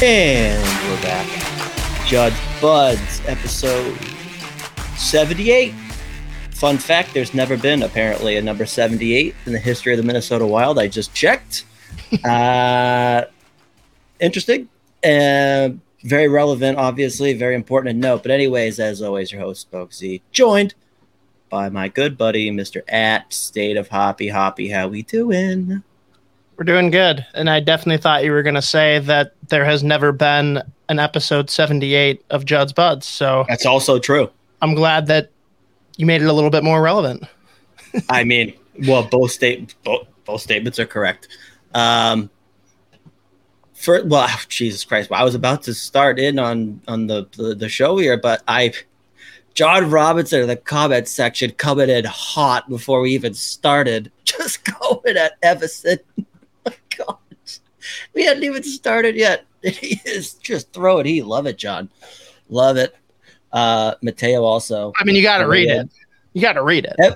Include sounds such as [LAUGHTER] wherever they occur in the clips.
And we're back. Judd'z Budz, episode 78. Fun fact there's never been, apparently, a number 78 in the history of the Minnesota Wild. I just checked. [LAUGHS] uh, interesting. Uh, very relevant, obviously. Very important to note. But, anyways, as always, your host, Spoked Z, joined by my good buddy, Mr. At State of Hoppy. Hoppy, how we doing? We're doing good. And I definitely thought you were going to say that there has never been an episode 78 of Judd'z Budz. So That's also true. I'm glad that you made it a little bit more relevant. [LAUGHS] I mean, well, both state both, both statements are correct. Um, for well, oh, Jesus Christ, well, I was about to start in on on the, the the show here, but I, John Robinson in the comment section coming in hot before we even started, [LAUGHS] just going at Evason. God, we hadn't even started yet. [LAUGHS] He is just throwing. He love it, John, love it. Uh, Mateo also. I mean, you got to read Yeah. it. You got to read it.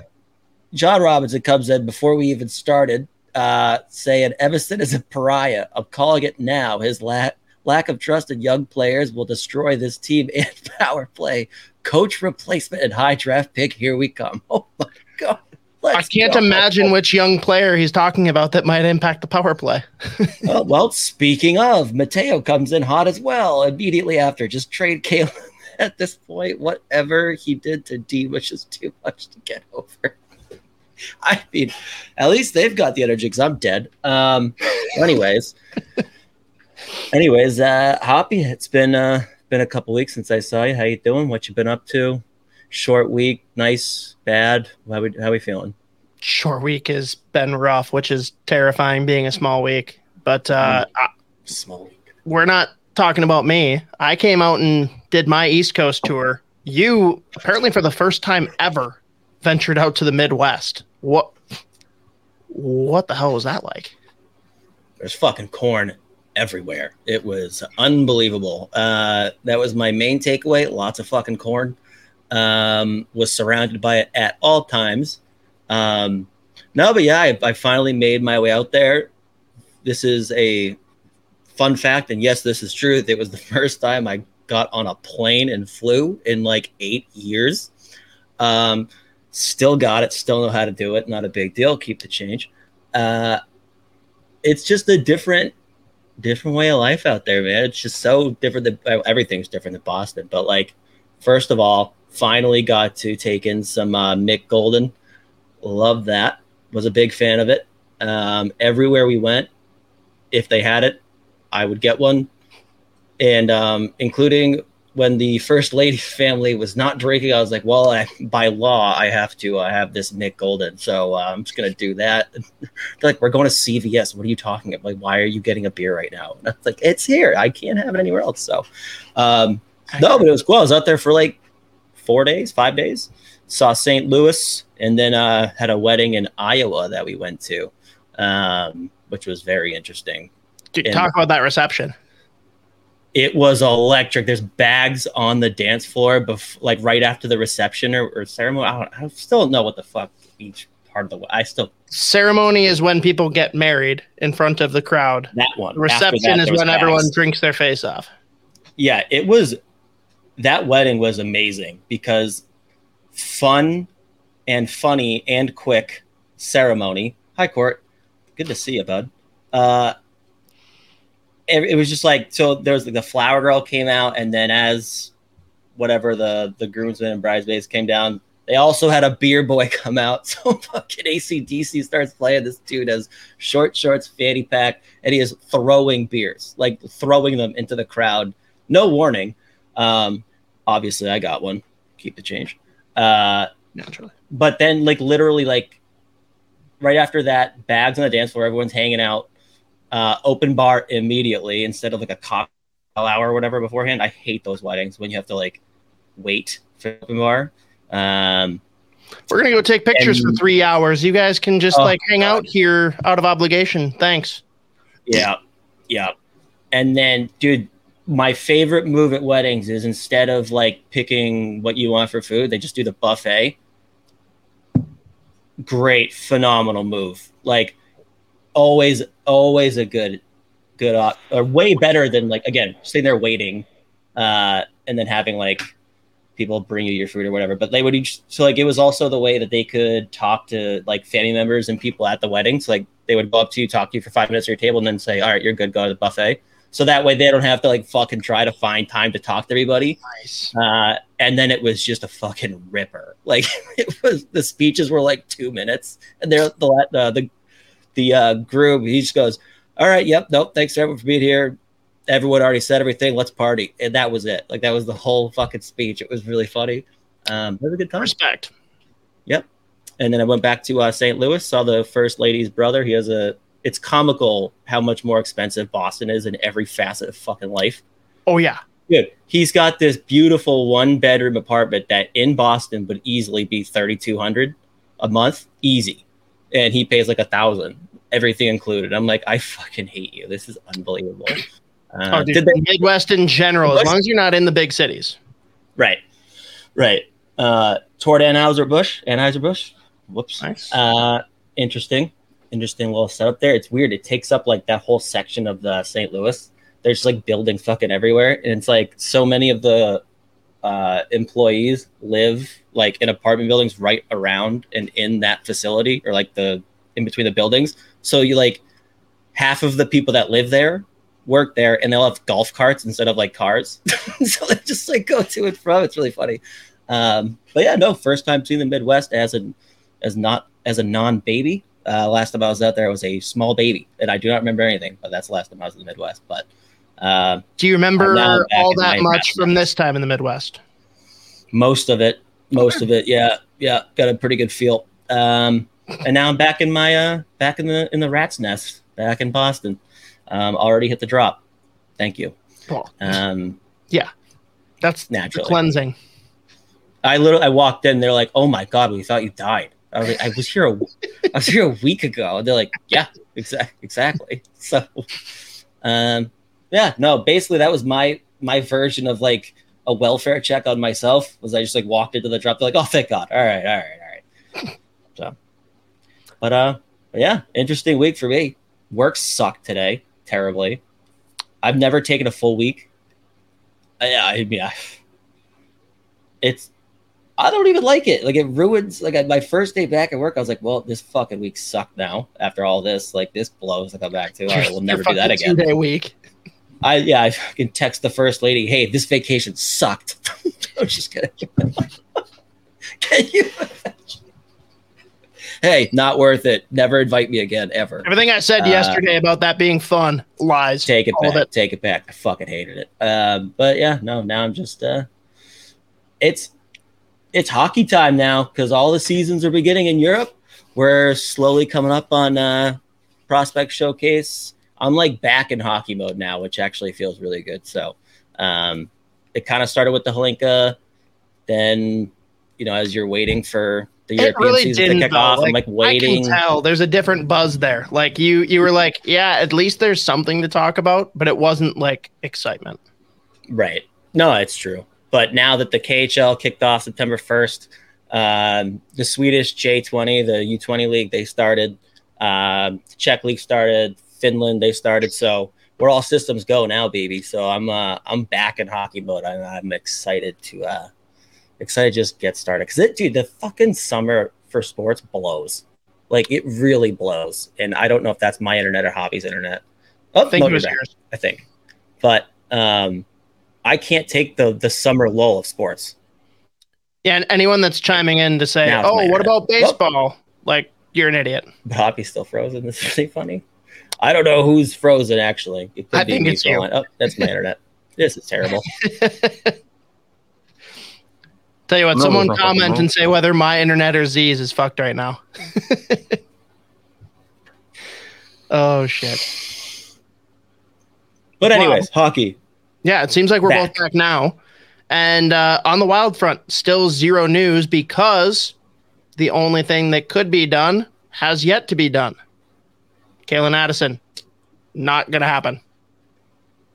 John Robinson comes in before we even started, uh, saying Evason is a pariah. I'm calling it now. His la- lack of trust in young players will destroy this team and [LAUGHS] power play. Coach replacement and high draft pick. Here we come. [LAUGHS] Oh my god! I Let's can't imagine which young player he's talking about that might impact the power play. [LAUGHS] Oh, well, speaking of, Mateo comes in hot as well immediately after. Just trade Calen [LAUGHS] at this point. Whatever he did to D, which is too much to get over. [LAUGHS] I mean, at least they've got the energy because I'm dead. Um, anyways, anyways, uh, Hoppy, it's been uh, been a couple weeks since I saw you. How you doing? What you been up to? Short week, nice, bad. How we how we feeling? Short week has been rough, which is terrifying being a small week. But uh, I- Small week. we're not talking about me. I came out and did my East Coast tour. You apparently for the first time ever ventured out to the Midwest. What what the hell was that like? there's fucking corn everywhere. It was unbelievable. Uh, that was my main takeaway. Lots of fucking corn. Um, was surrounded by it at all times. Um, no, but yeah, I, I finally made my way out there. This is a fun fact, and yes, this is true. It was the [LAUGHS] first time I got on a plane and flew in like eight years. Um, still got it. Still know how to do it. Not a big deal. Keep the change. Uh, it's just a different different way of life out there man it's just so different than uh, everything's different than boston but like first of all finally got to take in some uh, Mich Golden love that was a big fan of it um, everywhere we went if they had it i would get one and um, including when the first lady [LAUGHS] family was not drinking i was like well I, by law i have to uh, have this Mich Golden so uh, i'm just gonna do that [LAUGHS] they're like, we're going to CVS. What are you talking about? Like, why are you getting a beer right now? And I was like, it's here. I can't have it anywhere else. So, um, no, but it was cool. I was out there for like four days, five days. Saw St. Louis, and then uh, had a wedding in Iowa that we went to, um, which was very interesting. Dude, And- talk about that reception. It was electric. There's bags on the dance floor, bef- like right after the reception or, or ceremony. I, don't, I still don't know what the fuck each part of the. I still Ceremony is when people get married in front of the crowd. that one. Reception that, is when bags. everyone drinks their face off. yeah, it was that wedding was amazing because fun and funny and quick ceremony. Hi, Court. Good to see you, bud. Uh, it, it was just like so. There was like the flower girl came out, and then as whatever the the groomsmen and bridesmaids came down, they also had a beer boy [LAUGHS] come out. So [LAUGHS] fucking ACDC starts playing. This dude has short shorts, fanny pack, and he is throwing beers, like throwing them into the crowd. No warning. Um, obviously, I got one. Keep the change. Uh, Naturally. but then, like literally, like right after that, bags on the dance floor, everyone's hanging out. Uh, open bar immediately instead of like a cocktail hour or whatever beforehand. I hate those weddings when you have to like wait for open bar. Um, We're gonna go take pictures for three hours. You guys can just Oh, like hang God. out here out of obligation. Thanks. Yeah, yeah. And then, dude, my favorite move at weddings is instead of like picking what you want for food, they just do the buffet. Great, phenomenal move. Like always, always a good good, op- or way better than like again sitting there waiting, uh, and then having like people bring you your food or whatever. But they would each so like it was also the way that they could talk to like family members and people at the wedding. So like they would go up to you, talk to you for five minutes at your table, and then say, "All right, you're good. Go to the buffet." So that way they don't have to like fucking try to find time to talk to everybody. Nice. Uh, and then it was just a fucking ripper. [LAUGHS] Like it was the speeches were like two minutes, and they're the uh, the the uh, group. He just goes, "All right, yep, nope, thanks everyone for being here. Everyone already said everything. Let's party." And that was it. Like that was the whole fucking speech. It was really funny. Um, it was a good time. Respect. Yep. And then I went back to uh, St. Louis, saw the first lady's brother. He has a. It's comical how much more expensive Boston is in every facet of fucking life. Oh yeah. Good. He's got this beautiful one bedroom apartment that in Boston would easily be thirty two hundred a month, easy, and he pays like a thousand, everything included. I'm like, I fucking hate you. This is unbelievable. Uh, oh, dude, did they Midwest in general, as long as you're not in the big cities. Right, right. Uh, toward Anheuser Busch, Anheuser Busch. Whoops. Nice. Uh, interesting, interesting little setup there. It's weird. It takes up like that whole section of the St. Louis. There's like buildings fucking everywhere, and it's like so many of the uh, employees live like in apartment buildings right around and in that facility, or like the in between the buildings. So you like half of the people that live there work there, and they'll have golf carts instead of like cars. [LAUGHS] so they just like go to and from. It's really funny. Um, but yeah, no, first time seeing the Midwest as a as not as a non baby. Uh, last time I was out there, I was a small baby, and I do not remember anything. But that's the last time I was in the Midwest. But uh, Do you remember I'm now back all that much from this time in the Midwest? most of it, most of it, yeah, yeah, got a pretty good feel. Um, and now I'm back in my uh, back in the in the rat's nest, back in Boston. Um, already hit the drop. Thank you. Um, yeah, that's naturally. cleansing. I literally I walked in. They're like, "Oh my god, we thought you died." I was "I was here. A, I was here a week ago." And they're like, "Yeah, exactly, exactly." [LAUGHS] So, um, yeah, no, basically that was my my version of like a welfare check on myself. Was I just like walked into the drop? They're like, "Oh, thank God! All right, all right, all right." [LAUGHS] So, but uh, yeah, interesting week for me. Work sucked today terribly. I've never taken a full week. I, I mean, I, it's I don't even like it. Like it ruins like my first day back at work. I was like, well, this fucking week sucked now. After all this, like this blows to come back to. All right, we'll never do that again. Two day week. I yeah, I can text the first lady, hey, this vacation sucked. [LAUGHS] I'm just kidding. [LAUGHS] can you? imagine? Hey, not worth it. Never invite me again ever. Everything I said Uh, yesterday about that being fun, lies. Take it All back. it. Take it back. I fucking hated it. Um, but yeah, no, now I'm just uh it's it's hockey time now because all the seasons are beginning in Europe. We're slowly coming up on uh prospect showcase. I'm like back in hockey mode now, which actually feels really good. So um it kind of started with the Hlinka, then you know, as you're waiting for the It European really season didn't. to kick though. off, I'm Like, like waiting. I can tell there's a different buzz there. Like you, you were like, yeah, at least there's something to talk about, but it wasn't like excitement. Right. No, it's true. But now that the KHL kicked off September 1st, um, the Swedish J20, the U20 league, they started. Um, Czech league started. Finland, they started. So we're all systems go now, baby. So I'm uh, I'm back in hockey mode. I'm, I'm excited to uh, excited to just get started because it, dude, the fucking summer for sports blows. Like it really blows, and I don't know if that's my internet or hobbies internet. Oh, I think was yours. I think. But um, I can't take the the summer lull of sports. Yeah, and anyone that's chiming in to say, Now "Oh, what internet. about baseball?" Like you're an idiot. But hockey's still frozen. [LAUGHS] This is really funny. I don't know who's frozen actually. It could I be think me it's you. Oh, that's my internet. This is terrible. [LAUGHS] Tell you what, No, someone no comment wrong. and say whether my internet or Z's is fucked right now. [LAUGHS] oh shit. But Wow. anyways, hockey. Yeah, it seems like we're Back. both back now. And uh, on the wild front, still zero news because the only thing that could be done has yet to be done. Calen Addison, not gonna happen.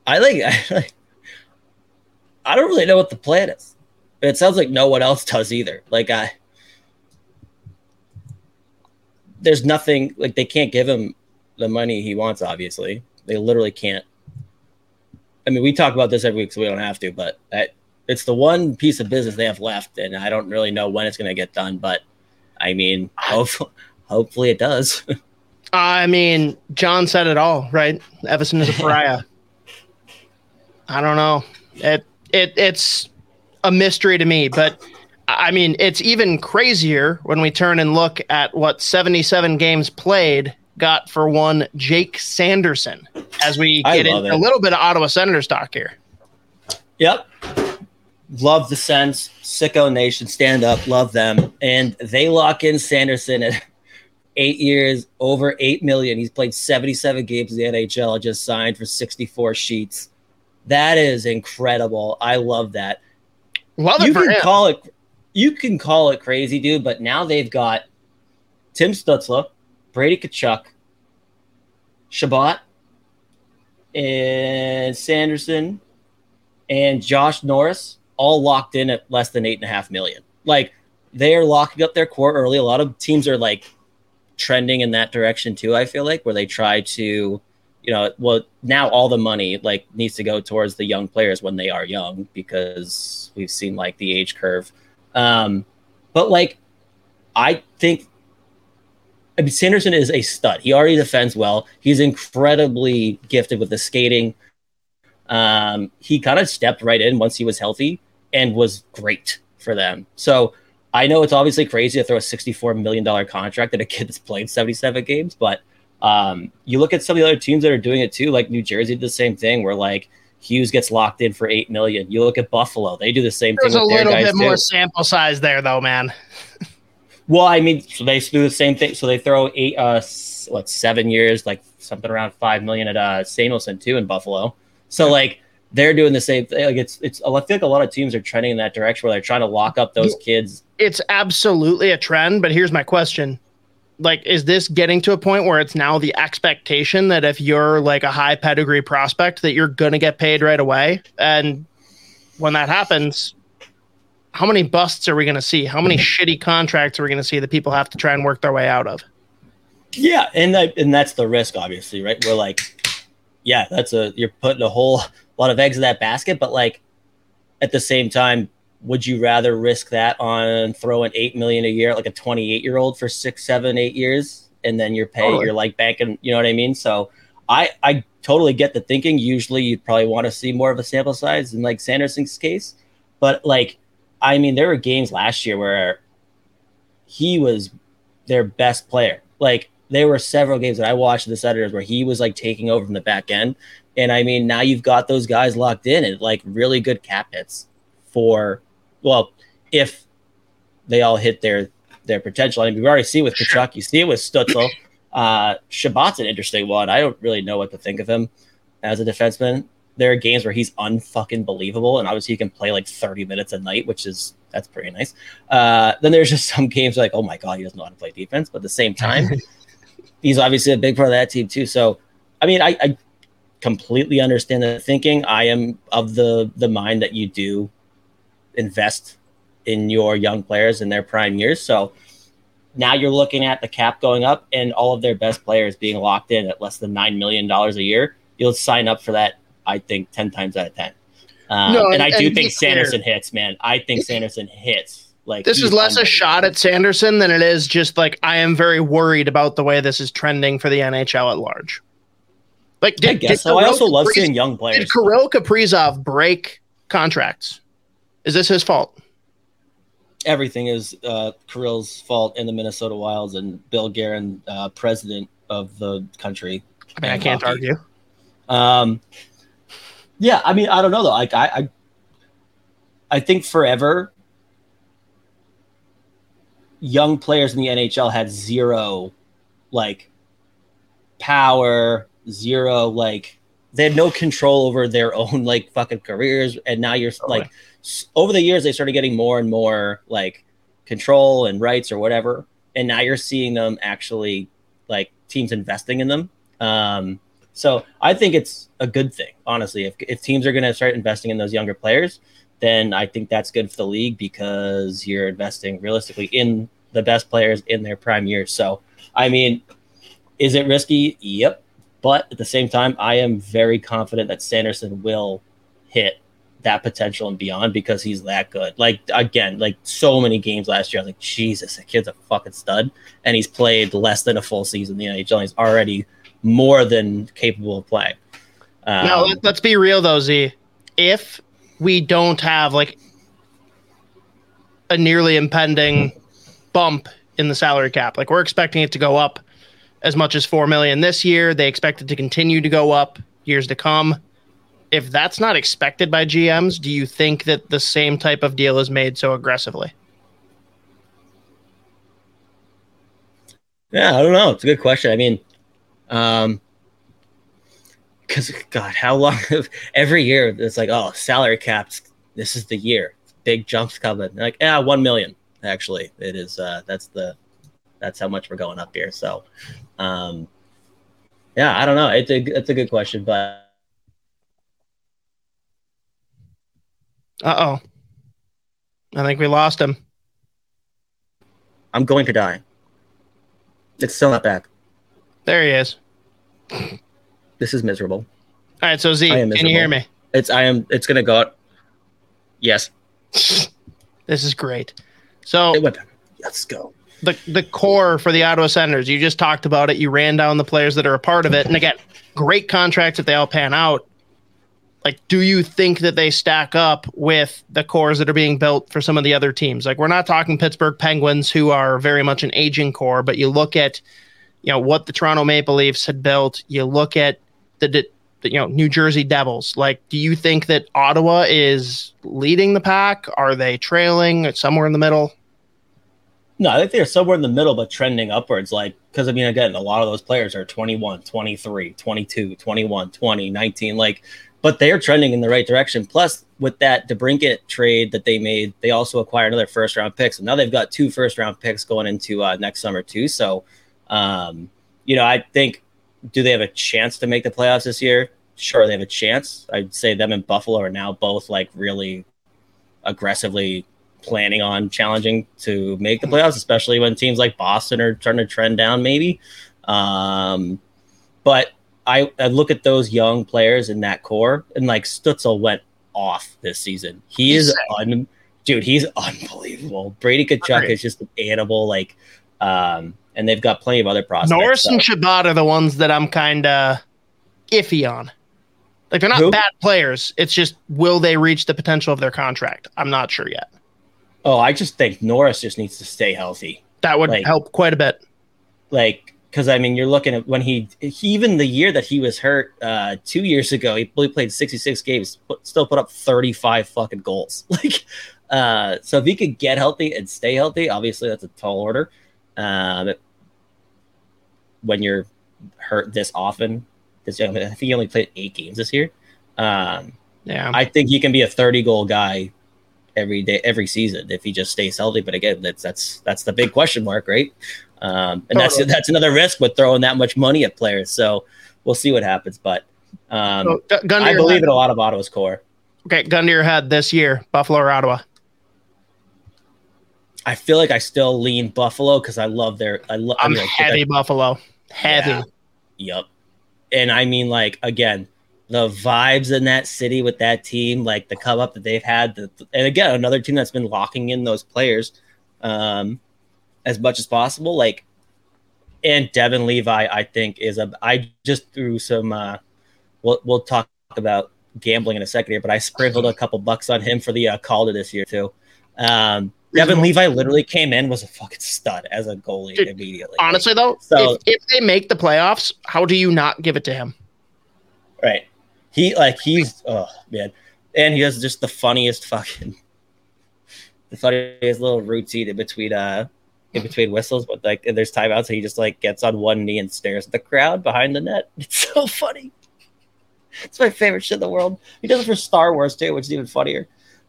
I think, [LAUGHS] I, like, I don't really know what the plan is. It sounds like no one else does either. Like I, there's nothing like they can't give him the money he wants. Obviously, They literally can't. I mean, we talk about this every week, so we don't have to, but that, it's the one piece of business they have left, and I don't really know when it's going to get done. But I mean, hopefully, hopefully it does. [LAUGHS] I mean, John said it all, right? Evason is a pariah. [LAUGHS] I don't know. It it it's a mystery to me, but I mean, it's even crazier when we turn and look at what 77 games played got for one Jake Sanderson as we get into a little bit of Ottawa Senators stock here. Yep. Love the sense. Sicko Nation, stand up. Love them. And they lock in Sanderson at eight years, over eight million. He's played 77 games in the NHL, just signed for 64 sheets. That is incredible. I love that. Love it you for can him. call it you can call it crazy, dude, but now they've got Tim Stützle, Brady Tkachuk, Chabot, and Sanderson, and Josh Norris all locked in at less than eight and a half million. Like they are locking up their core early. A lot of teams are like trending in that direction too. I feel like where they try to, you know, well now all the money like needs to go towards the young players when they are young because we've seen like the age curve. Um, but like, I think I mean, Sanderson is a stud. He already defends well. He's incredibly gifted with the skating. Um, he kind of stepped right in once he was healthy and was great for them. So I know it's obviously crazy to throw a $64 million contract at a kid that's played 77 games, but um, you look at some of the other teams that are doing it too, like New Jersey did the same thing where like Hughes gets locked in for eight million. You look at Buffalo; they do the same There's thing. a with their little bit too. more sample size there, though, man. [LAUGHS] Well, I mean, so they do the same thing. So they throw eight, uh, what, seven years, like something around five million at uh, Samuelsson too in Buffalo. So like they're doing the same thing. Like it's it's. I feel like a lot of teams are trending in that direction where they're trying to lock up those kids. It's absolutely a trend, but here's my question. Like, is this getting to a point where it's now the expectation that if you're like a high pedigree prospect, that you're gonna get paid right away? And when that happens, how many busts are we gonna see? How many [LAUGHS] shitty contracts are we gonna see that people have to try and work their way out of? Yeah, and that, and that's the risk, obviously, right? We're like, yeah, that's a you're putting a whole [LAUGHS] lot of eggs in that basket, but like at the same time, would you rather risk that on throwing eight million a year, like a 28 year old for six, seven, eight years, and then you're paying, Totally. you're like banking, you know what I mean? So I I totally get the thinking. Usually, you'd probably want to see more of a sample size in like Sanderson's case, but like, I mean, there were games last year where he was their best player. Like there were several games that I watched the Senators where he was like taking over from the back end. And I mean, now you've got those guys locked in and like really good cap hits for, well, if they all hit their their potential. I mean, we've already seen with. Tkachuk, you see it with Stützle. Uh, Chabot's an interesting one. I don't really know what to think of him as a defenseman. There are games where he's unfucking believable, and obviously he can play like 30 minutes a night, which is that's pretty nice. Uh, then there's just [LAUGHS] some games like, oh my god, he doesn't know how to play defense, but at the same time, [LAUGHS] he's obviously a big part of that team too. So, I mean, I, I completely understand the thinking. I am of the the mind that you do invest in your young players in their prime years. So now you're looking at the cap going up and all of their best players being locked in at less than nine million dollars a year. You'll sign up for that. I think ten times out of ten. Um, No, and, and- I do and think clear. Sanderson hits, man. I think Sanderson hits. Like This is less a shot at Sanderson than it is just like I am very worried about the way this is trending for the NHL at large. Like, I guess so. I also love seeing young players. Did Kirill Kaprizov break contracts? Is this his fault? everything is uh, Kirill's fault in the Minnesota Wilds and Bill Guerin, uh, president of the country. I mean, I can't hockey. argue. Um, yeah, I mean, I don't know though. Like, I, I, I think forever, young players in the NHL had zero, like, power, zero, like, they had no control over their [LAUGHS] own like fucking careers, and now you're Totally. like, over the years they started getting more and more like control and rights or whatever, and now you're seeing them actually like teams investing in them. Um, so I think it's a good thing, honestly. If, if teams are going to start investing in those younger players, then I think that's good for the league because you're investing realistically in the best players in their prime years. So, I mean, is it risky? Yep. But at the same time, I am very confident that Sanderson will hit that potential and beyond because he's that good. Like again, like so many games last year, I was like, Jesus, that kid's a fucking stud, and he's played less than a full season in the NHL. He's already more than capable of playing. Um, now let's be real though, Z. If we don't have like a nearly impending bump in the salary cap, like we're expecting it to go up as much as four million this year, they expect it to continue to go up years to come if that's not expected by GMs, do you think that the same type of deal is made so aggressively? Yeah, I don't know. It's a good question. I mean, um, because God, how long? [LAUGHS] every year it's like, oh, salary caps. This is the year. Big jumps coming. Like, yeah, one million. Actually, it is. Uh, that's the. That's how much we're going up here. So, um, yeah, I don't know. It's a it's a good question, but Uh oh. I think we lost him. I'm going to die. It's still not back. There he is. This is miserable. All right, so Z, can you hear me? It's I am. It's gonna go. Out. Yes. this is great. So it went back. Let's go. The the core for the Ottawa Senators. You just talked about it. You ran down the players that are a part of it, and again, great contracts if they all pan out like do you think that they stack up with the cores that are being built for some of the other teams like we're not talking pittsburgh penguins who are very much an aging core but you look at you know what the toronto maple leafs had built you look at the, the, you know new jersey devils like do you think that ottawa is leading the pack are they trailing somewhere in the middle no, I think they're somewhere in the middle, but trending upwards. Like, because I mean, again, a lot of those players are 21, 23, 22, 21, 20, 19. Like, but they are trending in the right direction. Plus, with that DeBrincat trade that they made, they also acquired another first round pick. So now they've got two first round picks going into uh, next summer too. So, um, you know, I think do they have a chance to make the playoffs this year? Sure, they have a chance. I'd say them and Buffalo are now both like really aggressively planning on challenging to make the playoffs, especially when teams like Boston are starting to trend down, maybe. Um, but I, I look at those young players in that core, and like Stützle went off this season. He is un, dude. He's unbelievable. Brady Tkachuk is just an animal. Like, um, and they've got plenty of other prospects. Norris so. and Chabot are the ones that I'm kind of iffy on. Like they're not Who? bad players. It's just will they reach the potential of their contract? I'm not sure yet. Oh, I just think Norris just needs to stay healthy. That would like, help quite a bit. Like because I mean, you're looking at when he, he, even the year that he was hurt uh, two years ago, he played 66 games, but still put up 35 fucking goals. [LAUGHS] Like, uh, so if he could get healthy and stay healthy, obviously that's a tall order. Um, when you're hurt this often, this I think he only played eight games this year. Um, yeah, I think he can be a 30 goal guy every day, every season if he just stays healthy. But again, that's that's that's the big question mark, right? Um, and totally. that's that's another risk with throwing that much money at players. So we'll see what happens. But um, so, I believe head. in a lot of Ottawa's core. Okay, gun to your head this year, Buffalo or Ottawa? I feel like I still lean Buffalo because I love their. I love. I'm I mean, heavy Buffalo. Heavy. Yeah, yep. And I mean, like again, the vibes in that city with that team, like the come up that they've had, the, and again, another team that's been locking in those players. Um, as much as possible. Like, and Devon Levi, I think is a. I just threw some. Uh, we'll we'll talk about gambling in a second here, but I sprinkled a couple bucks on him for the uh, Calder this year too. Um, Devon Levi literally came in was a fucking stud as a goalie Dude, immediately. Honestly, though, so, if, if they make the playoffs, how do you not give it to him? Right. He like he's oh man, and he has just the funniest fucking the funniest little routine in between uh in between whistles, but like and there's timeouts, so he just like gets on one knee and stares at the crowd behind the net. [LAUGHS] It's so funny. It's my favorite shit in the world. He does it for Star Wars too, which is even funnier.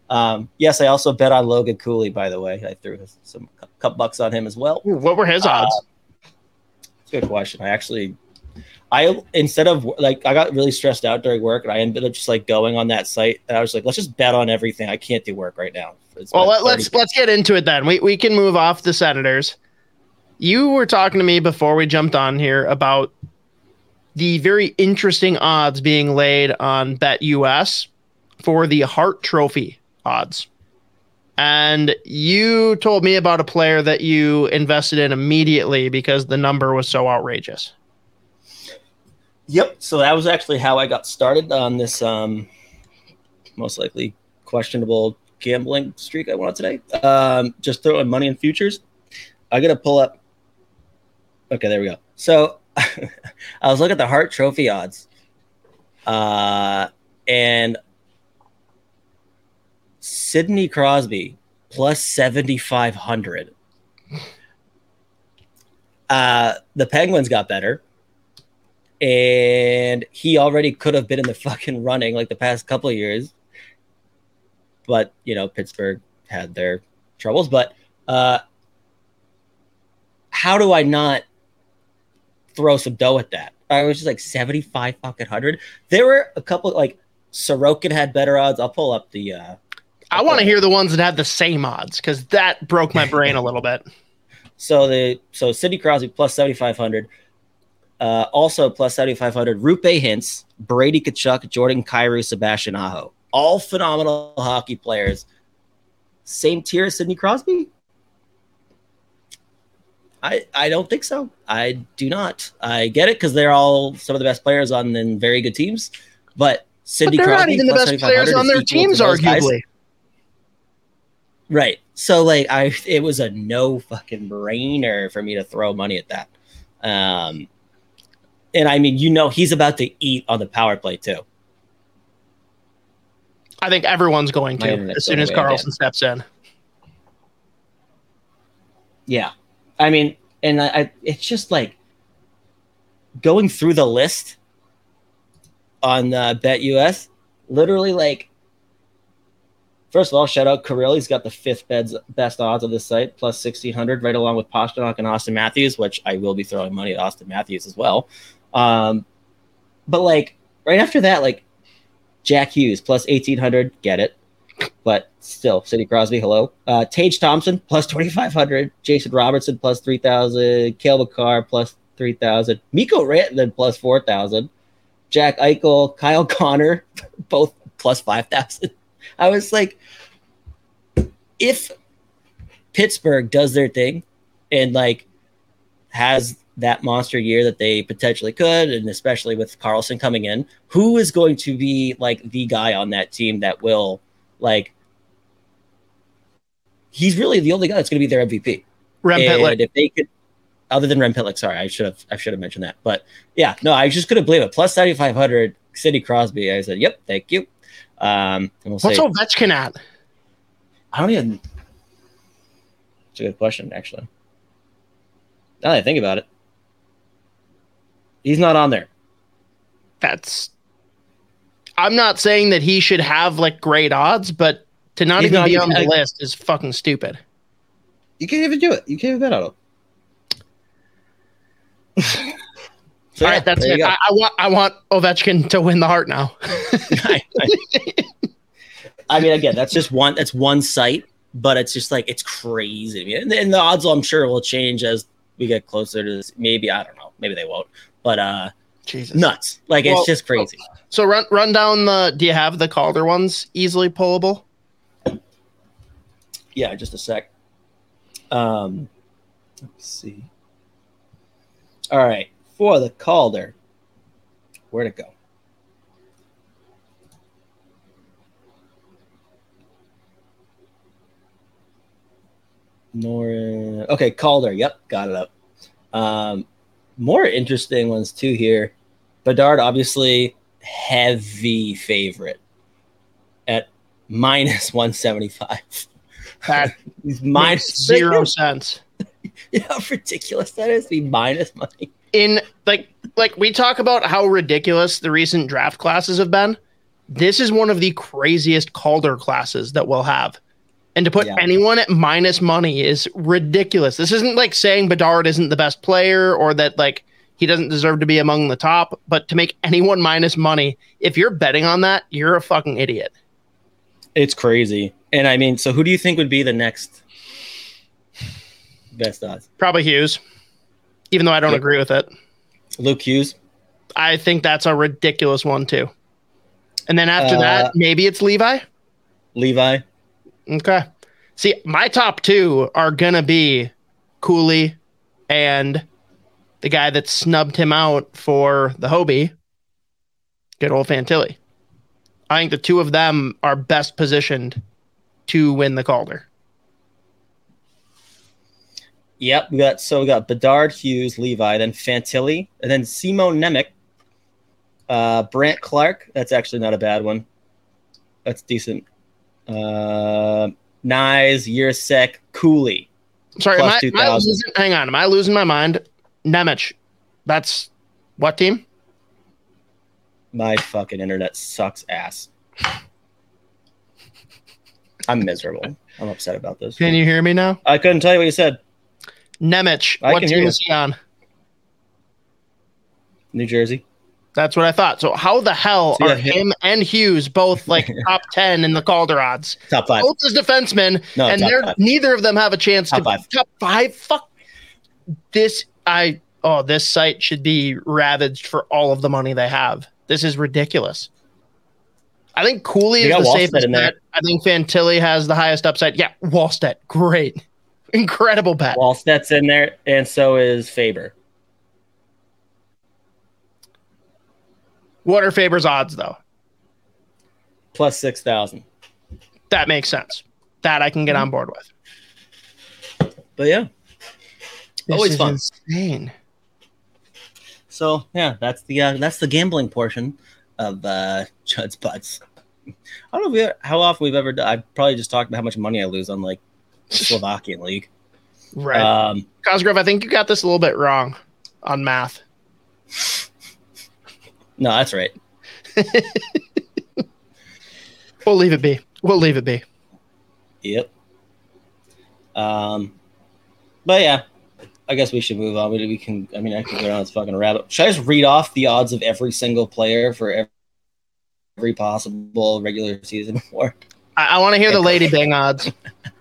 Um, yes, I also bet on Logan Cooley. By the way, I threw some cup bucks on him as well. What were his odds? Uh, good question. I actually, I instead of like I got really stressed out during work, and I ended up just like going on that site, and I was like, let's just bet on everything. I can't do work right now. It's well, let, let's let's get into it then. We we can move off the Senators. You were talking to me before we jumped on here about the very interesting odds being laid on Bet US for the Hart Trophy odds. And you told me about a player that you invested in immediately because the number was so outrageous. Yep. So that was actually how I got started on this um, most likely questionable gambling streak I went on today. Um, just throwing money in futures. I gotta pull up. Okay, there we go. So [LAUGHS] I was looking at the Hart Trophy odds, uh, and Sidney Crosby plus 7,500. Uh, the Penguins got better. And he already could have been in the [LAUGHS] fucking running like the past couple years. But, you know, Pittsburgh had their troubles. But uh, how do I not throw some dough at that? I was just like 75 fucking hundred. There were a couple like Sorokin had better odds. I'll pull up the uh I want to hear the ones that have the same odds because that broke my brain a little bit. [LAUGHS] So the so Sidney Crosby plus seventy five hundred. Uh, also plus seventy five hundred. Roope Hintz, Brady Tkachuk, Jordan Kyrou, Sebastian Aho. All phenomenal hockey players. Same tier as Sidney Crosby? I I don't think so. I do not. I get it because they're all some of the best players on in very good teams, but Sidney but they're Crosby not even the best players on their teams, arguably. Guys. Right. So like I it was a no fucking brainer for me to throw money at that. Um and I mean, you know he's about to eat on the power play too. I think everyone's going to as soon as Karlsson steps in. Yeah. I mean, and I, I it's just like going through the list on uh, Bet US, literally like First of all, shout out Kirill. He's got the fifth best, best odds of the site, plus 1600, right along with Pastrnak and Austin Matthews, which I will be throwing money at Austin Matthews as well. Um, but like right after that, like Jack Hughes plus 1800, get it. But still, Sidney Crosby, hello. Uh, Tage Thompson plus 2500, Jason Robertson plus 3000, Cale Makar plus 3000, Mikko Rantanen plus 4000, Jack Eichel, Kyle Connor, [LAUGHS] both plus 5000. I was like, if Pittsburgh does their thing and like has that monster year that they potentially could, and especially with Karlsson coming in, who is going to be like the guy on that team that will like he's really the only guy that's going to be their MVP. Rem Pitlick. If they could, other than Rem Pitlick, sorry, I should have I should have mentioned that. But yeah, no, I just couldn't believe it. Plus seventy five hundred, Sidney Crosby. I said, "Yep, thank you." Um, we'll What's say, Ovechkin at? I don't even. It's a good question, actually. Now that I think about it, he's not on there. That's. I'm not saying that he should have like great odds, but to not he's even not be on the list is fucking stupid. You can't even do it. You can't even bet on him. [LAUGHS] So, All right, that's it. I, I, want I want Ovechkin to win the Hart now. I, [LAUGHS] [LAUGHS] I, mean, again, that's just one. That's one site, but it's just like it's crazy. And, and the odds, I'm sure, will change as we get closer to this. Maybe I don't know. Maybe they won't. But uh, Jesus, nuts! Like well, it's just crazy. So run run down the. Do you have the Calder ones easily pullable? Yeah, just a sec. Um, let's see. All right for the Calder. Where'd it go? More okay, Calder. Yep, got it up. Um, more interesting ones too here. Bedard, obviously, heavy favorite at minus [LAUGHS] 175. That [LAUGHS] He's minus zero cents. you know how ridiculous that is to be minus money in like like we talk about how ridiculous the recent draft classes have been. This is one of the craziest Calder classes that we'll have. And to put yeah. anyone at minus money is ridiculous. This isn't like saying Bedard isn't the best player or that like he doesn't deserve to be among the top, but to make anyone minus money, if you're betting on that, you're a fucking idiot. It's crazy. And I mean, so who do you think would be the next best odds? Probably Hughes even though I don't agree with it. Luke Hughes. I think that's a ridiculous one too. And then after Uh, that, maybe it's Levi. Levi. Okay. See, my top two are gonna be Cooley and the guy that snubbed him out for the Hobie, good old Fantilli. I think the two of them are best positioned to win the Calder. Yep, we got so we got Bedard, Hughes, Levi, then Fantilli, and then Simon Nemec, uh, Brandt Clarke. That's actually not a bad one. That's decent. Uh, Knies, Jiricek, Cooley. Sorry, am I, am I losing, hang on. Am I losing my mind? Nemec. That's what team? My fucking internet sucks ass. I'm miserable. I'm upset about this. Can you hear me now? I couldn't tell you what you said. Nemec. I What team is he on? New Jersey. That's what I thought. So how the hell So, yeah, are him- him and Hughes both like [LAUGHS] top ten in the Calder odds? Top five. Both as defensemen, No, and they're five. neither of them have a chance Top to five. top five. Fuck this. I oh, this site should be ravaged for all of the money they have. This is ridiculous. I think Cooley They is the Wallstedt safest bet. I think Fantilli has the highest upside. Yeah, Wallstedt, great, [LAUGHS] incredible bet. Wallstedt's in there, and so is Faber. What are Faber's odds though? Plus six thousand. That makes sense. That I can get on board with. But yeah. This Always is fun. Insane. So yeah, that's the uh, that's the gambling portion of uh, Judd's butts. I don't know if we, how often we've ever. Done, I probably just talked about how much money I lose on like Slovakian league. Right. Um, Cosgrove, I think you got this a little bit wrong on math. no, that's right. [LAUGHS] We'll leave it be. We'll leave it be. Yep. Um, but yeah, I guess we should move on. We, we can. I mean, I can go down this fucking rabbit. Should I just read off the odds of every single player for every, every possible regular season [LAUGHS] war? I, I want to hear the Lady Byng odds. [LAUGHS]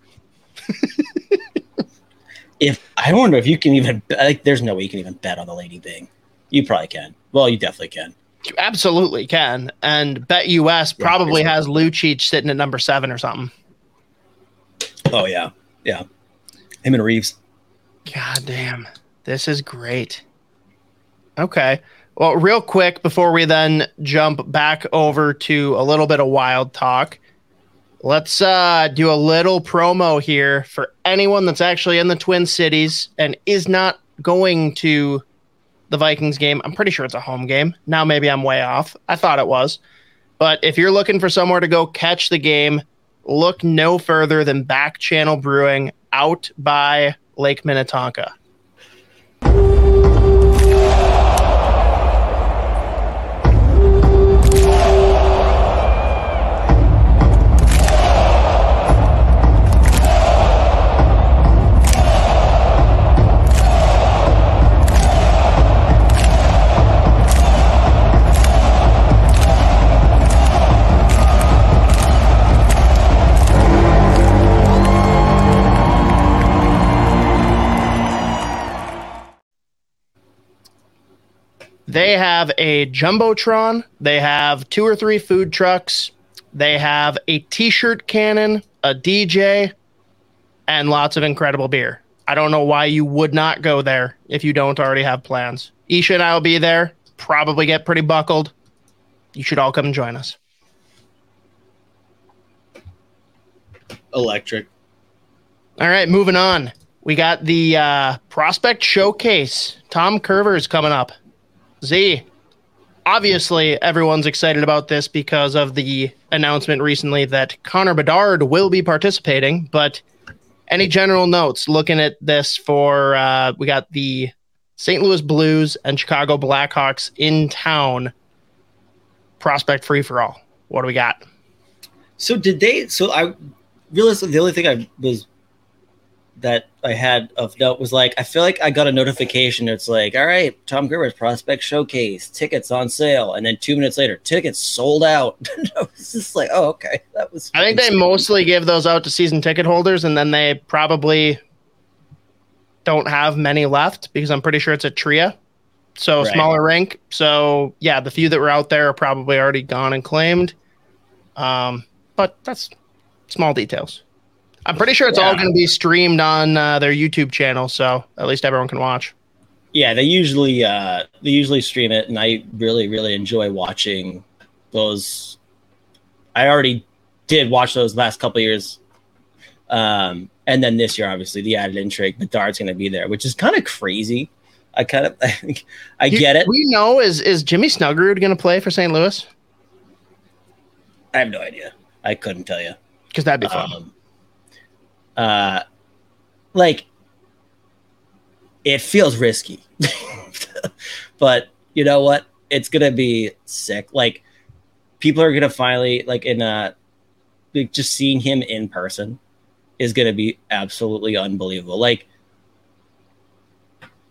If I wonder if you can even like, there's no way you can even bet on the Lady Byng. You probably can. Well, you definitely can. You absolutely can. And Bet US Yeah, probably has Lucic sitting at number seven or something. Oh yeah, yeah. Him and Reaves. God damn. This is great. Okay. Well, real quick before we then jump back over to a little bit of wild talk, let's uh, do a little promo here for anyone that's actually in the Twin Cities and is not going to the Vikings game. I'm pretty sure it's a home game. Now maybe I'm way off. I thought it was. But if you're looking for somewhere to go catch the game, look no further than Back Channel Brewing out by Lake Minnetonka. They have a jumbotron. They have two or three food trucks. They have a T-shirt cannon, a DJ, and lots of incredible beer. I don't know why you would not go there if you don't already have plans. Isha and I will be there. Probably get pretty buckled. You should all come and join us. Electric. All right, moving on. We got the uh, prospect showcase. Tom Kurvers is coming up. Z. Obviously, everyone's excited about this because of the announcement recently that Connor Bedard will be participating. But any general notes looking at this for uh, we got the St. Louis Blues and Chicago Blackhawks in town. Prospect free for all. What do we got? So did they? So I realized the only thing I was that I had of note was like I feel like I got a notification. It's like, all right, Tom Kurvers prospect showcase tickets on sale, and then two minutes later, tickets sold out. [LAUGHS] I was just like, oh, okay, that was. I think they mostly give those out to season ticket holders, and then they probably don't have many left because I'm pretty sure it's a tria. so Right. smaller rank. So yeah, the few that were out there are probably already gone and claimed. Um, but that's small details. I'm pretty sure it's all going to be streamed on uh, their YouTube channel, so at least everyone can watch. Yeah, they usually uh they usually stream it and I really really enjoy watching those I already did watch those last couple years. Um and then this year obviously the added intrigue Bedard's going to be there, which is kind of crazy. I kind of [LAUGHS] I get it. We know is is Jimmy Snuggerud going to play for St. Louis? I have no idea. I couldn't tell you. Because that'd be fun. Um, uh, like it feels risky, [LAUGHS] but you know what? It's gonna be sick. Like people are gonna finally like in uh like just seeing him in person is gonna be absolutely unbelievable. Like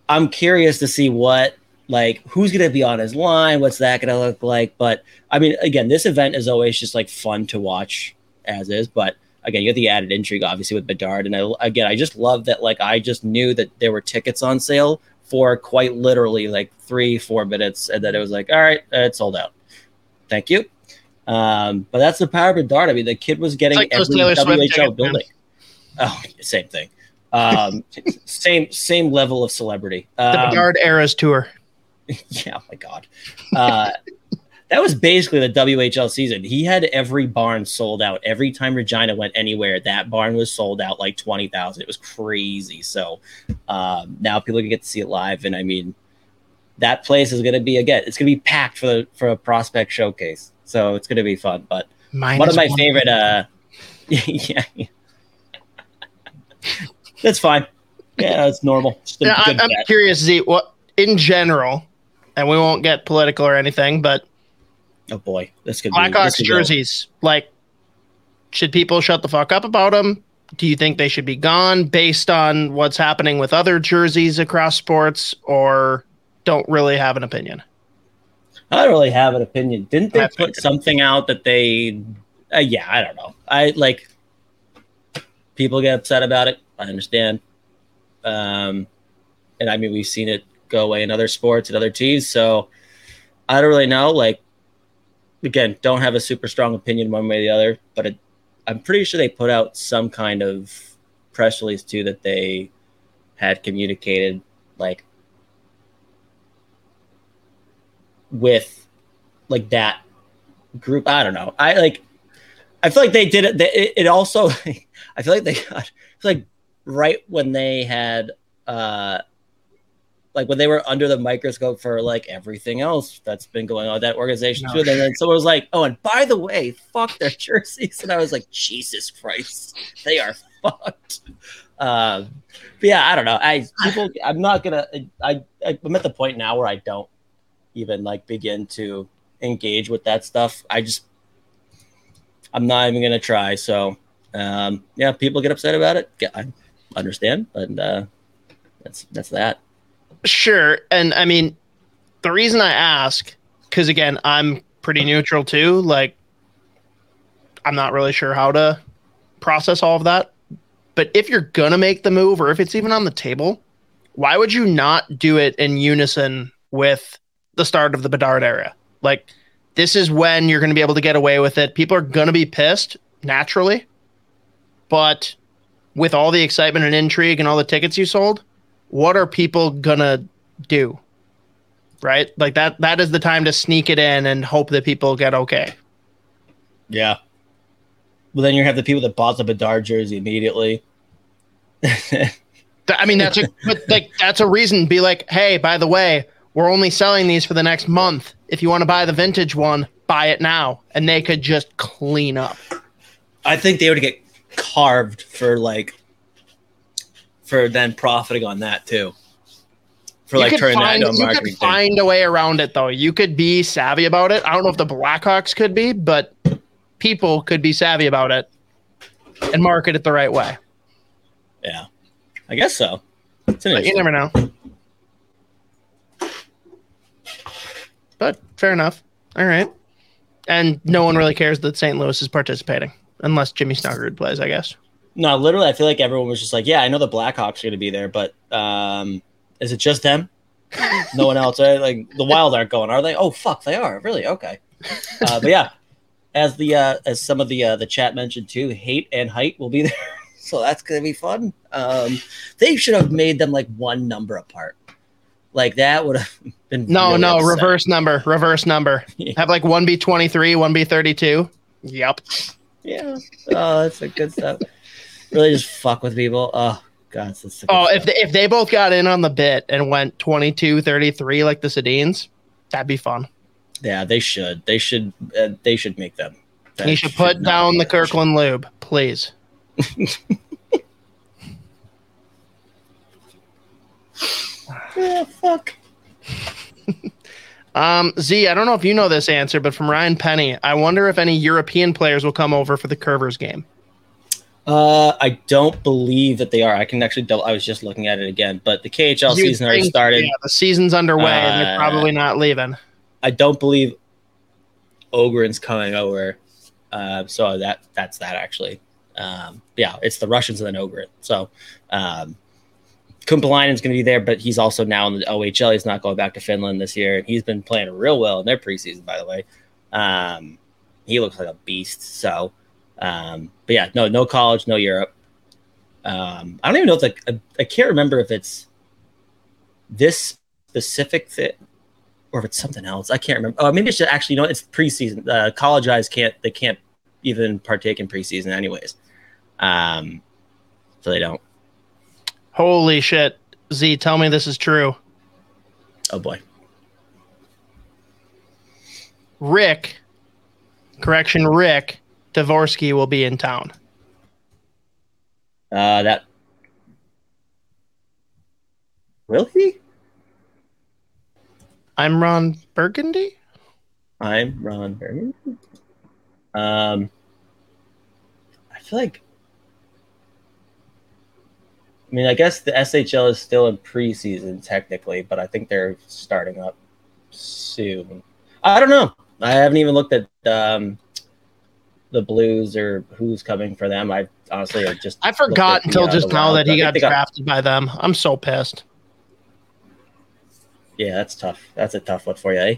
I'm curious to see what like who's gonna be on his line, what's that gonna look like. But I mean, again, this event is always just like fun to watch as is, but again, you get the added intrigue obviously with Bedard, and I, again, I just love that. Like, I just knew that there were tickets on sale for quite literally like three, four minutes, and then it was like, all right, it's sold out. Thank you. Um, but that's the power of Bedard. I mean, the kid was getting like every WHL building. Oh, same thing. Um, [LAUGHS] same same level of celebrity. The Um, Bedard Eras tour. [LAUGHS] yeah, oh my God. Uh, that was basically the WHL season. He had every barn sold out. Every time Regina went anywhere, that barn was sold out like 20,000. It was crazy. So um, now people can get to see it live. And I mean, that place is going to be, again, it's going to be packed for the for a prospect showcase. So it's going to be fun. But Minus one of my one. favorite, uh, [LAUGHS] yeah, that's fine. Yeah, it's normal. Just a Yeah, I, good I'm bet. curious, Z, what in general, and we won't get political or anything, but Oh boy, this could Blackhawks could go- jerseys, like, should people shut the fuck up about them? Do you think they should be gone based on what's happening with other jerseys across sports, or don't really have an opinion? I don't really have an opinion. Didn't they I put something out that they? Uh, yeah, I don't know. I like people get upset about it. I understand, um, and I mean we've seen it go away in other sports and other teams. So I don't really know. Like again, don't have a super strong opinion one way or the other. But it, I'm pretty sure they put out some kind of press release too that they had communicated like with like that group. I don't know. I like. I feel like they did it. They, it, also. [LAUGHS] I feel like they got. It's like right when they had, uh like when they were under the microscope for like everything else that's been going on with that organization No too. And then someone was like, "Oh, and by the way, fuck their [LAUGHS] jerseys," and I was like, "Jesus Christ, they are fucked." Um, but yeah, I don't know. I people. I'm not gonna. I I'm at the point now where I don't even like begin to engage with that stuff. I just I'm not even gonna try. So um, yeah, people get upset about it. I understand, but uh, that's that's that. Sure. And I mean, the reason I ask, because again, I'm pretty neutral too. Like, I'm not really sure how to process all of that. But if you're going to make the move, or if it's even on the table, why would you not do it in unison with the start of the Bedard era? Like, this is when you're going to be able to get away with it. People are going to be pissed naturally. But with all the excitement and intrigue and all the tickets you sold, what are people gonna do? Right? Like that that is the time to sneak it in and hope that people get okay. Yeah. Well, then you have the people that bought the Bedard jersey immediately. I mean that's a [LAUGHS] but like that's a reason be like, hey, by the way, we're only selling these for the next month. If you want to buy the vintage one, buy it now. And they could just clean up. I think they would get carved for like for then profiting on that too. For like you could turning that into a you marketing could thing. find a way around it though. You could be savvy about it. I don't know if the Blackhawks could be, but people could be savvy about it and market it the right way. Yeah. I guess so. It's an But you never know. But fair enough. All right. And no one really cares that St. Louis is participating, unless Jimmy Snuggerud plays, I guess. No, literally, I feel like everyone was just like, "Yeah, I know the Blackhawks are going to be there, but um, is it just them? no one else. Right? Like the Wild aren't going, are they? Oh fuck, they are. Really? Okay. Uh, but yeah, as the uh, as some of the uh, the chat mentioned too, hate and height will be [LAUGHS] there, so that's gonna be fun. Um, they should have made them like one number apart. Like that would have [LAUGHS] been No, really no, upsetting. reverse number, reverse number. Have like one B twenty three, one B thirty two. Yep. Yeah. Oh, that's a good stuff. Really, just fuck with people. Oh god, the Oh, if they, if they both got in on the bit and went 22, 33 like the Sedins, that'd be fun. yeah, they should. They should. Uh, they should make them. That you should put down the Kirkland lube, please. [LAUGHS] Yeah, fuck. [LAUGHS] Um, Z, I don't know if you know this answer, but from Ryan Penny, I wonder if any European players will come over for the Kurvers game. Uh, I don't believe that they are. I can actually double. I was just looking at it again, but the KHL You'd season already think, started. Yeah, the season's underway, and they're Uh, probably not leaving. I don't believe Ohgren's coming over. Uh, so that that's that actually. Um, yeah, it's the Russians and then Ogren. So um, Kumpulainen's going to be there, but he's also now in the OHL. He's not going back to Finland this year, and he's been playing real well in their preseason, by the way. Um, he looks like a beast. So, um, but yeah, no, no college, no Europe. Um, I don't even know if the, I, I can't remember if it's this specific fit or if it's something else. I can't remember. Oh, maybe it's just actually, you know, it's preseason. Uh, college guys can't, they can't even partake in preseason anyways. Um, so they don't. Holy shit. Z, tell me this is true. Oh boy. Rick, correction, Rick Dvorsky will be in town. Uh, that will he? I'm Ron Burgundy. I'm Ron Burgundy. Um, I feel like. I mean, I guess the SHL is still in preseason technically, but I think they're starting up soon. I don't know. I haven't even looked at um, the Blues or who's coming for them. I honestly I just I forgot looked at the, until just now that he got drafted by them. I'm so pissed. Yeah, that's tough. That's a tough one for you. Eh?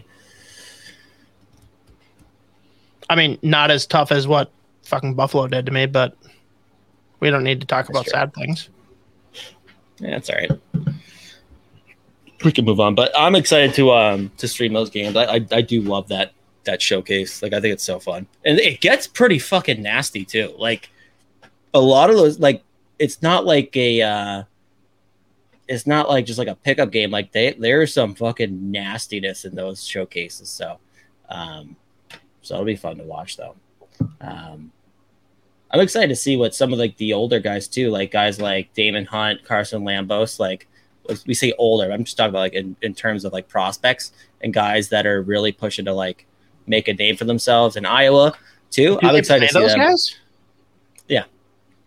I mean, not as tough as what fucking Buffalo did to me, but we don't need to talk That's about true. sad things. Yeah, that's all right. We can move on, but I'm excited to um to stream those games. I I, I do love that that showcase. Like I think it's so fun, and it gets pretty fucking nasty too. Like a lot of those, like it's not like a uh it's not like just like a pickup game. Like they there's some fucking nastiness in those showcases. So um so it'll be fun to watch though. Um I'm excited to see what some of like the older guys too, like guys like Daemon Hunt, Carson Lambos, like we say older. I'm just talking about like in, in terms of like prospects and guys that are really pushing to like make a name for themselves in Iowa too. Do I'm they excited to see those them. guys. Yeah.